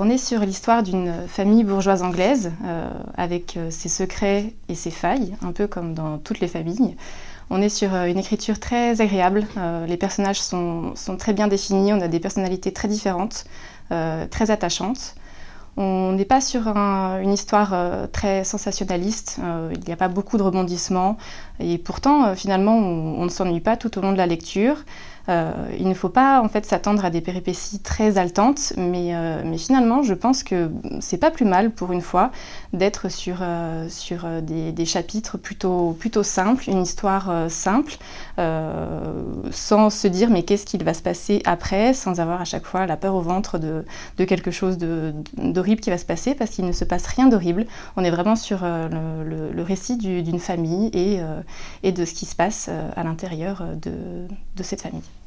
On est sur l'histoire d'une famille bourgeoise anglaise avec ses secrets et ses failles, un peu comme dans toutes les familles. On est sur une écriture très agréable, les personnages sont, très bien définis, on a des personnalités très différentes, très attachantes. On n'est pas sur une histoire euh, très sensationnaliste, euh, il n'y a pas beaucoup de rebondissements et pourtant euh, finalement on ne s'ennuie pas tout au long de la lecture. Euh, il ne faut pas en fait s'attendre à des péripéties très haletantes, mais, euh, mais finalement, je pense que c'est pas plus mal pour une fois d'être sur, euh, sur des, chapitres plutôt, plutôt simples, une histoire simple, sans se dire mais qu'est-ce qu'il va se passer après, sans avoir à chaque fois la peur au ventre de, de quelque chose d'horrible qui va se passer, parce qu'il ne se passe rien d'horrible. On est vraiment sur le, le, récit d'une famille et, et, de ce qui se passe à l'intérieur de, de cette famille.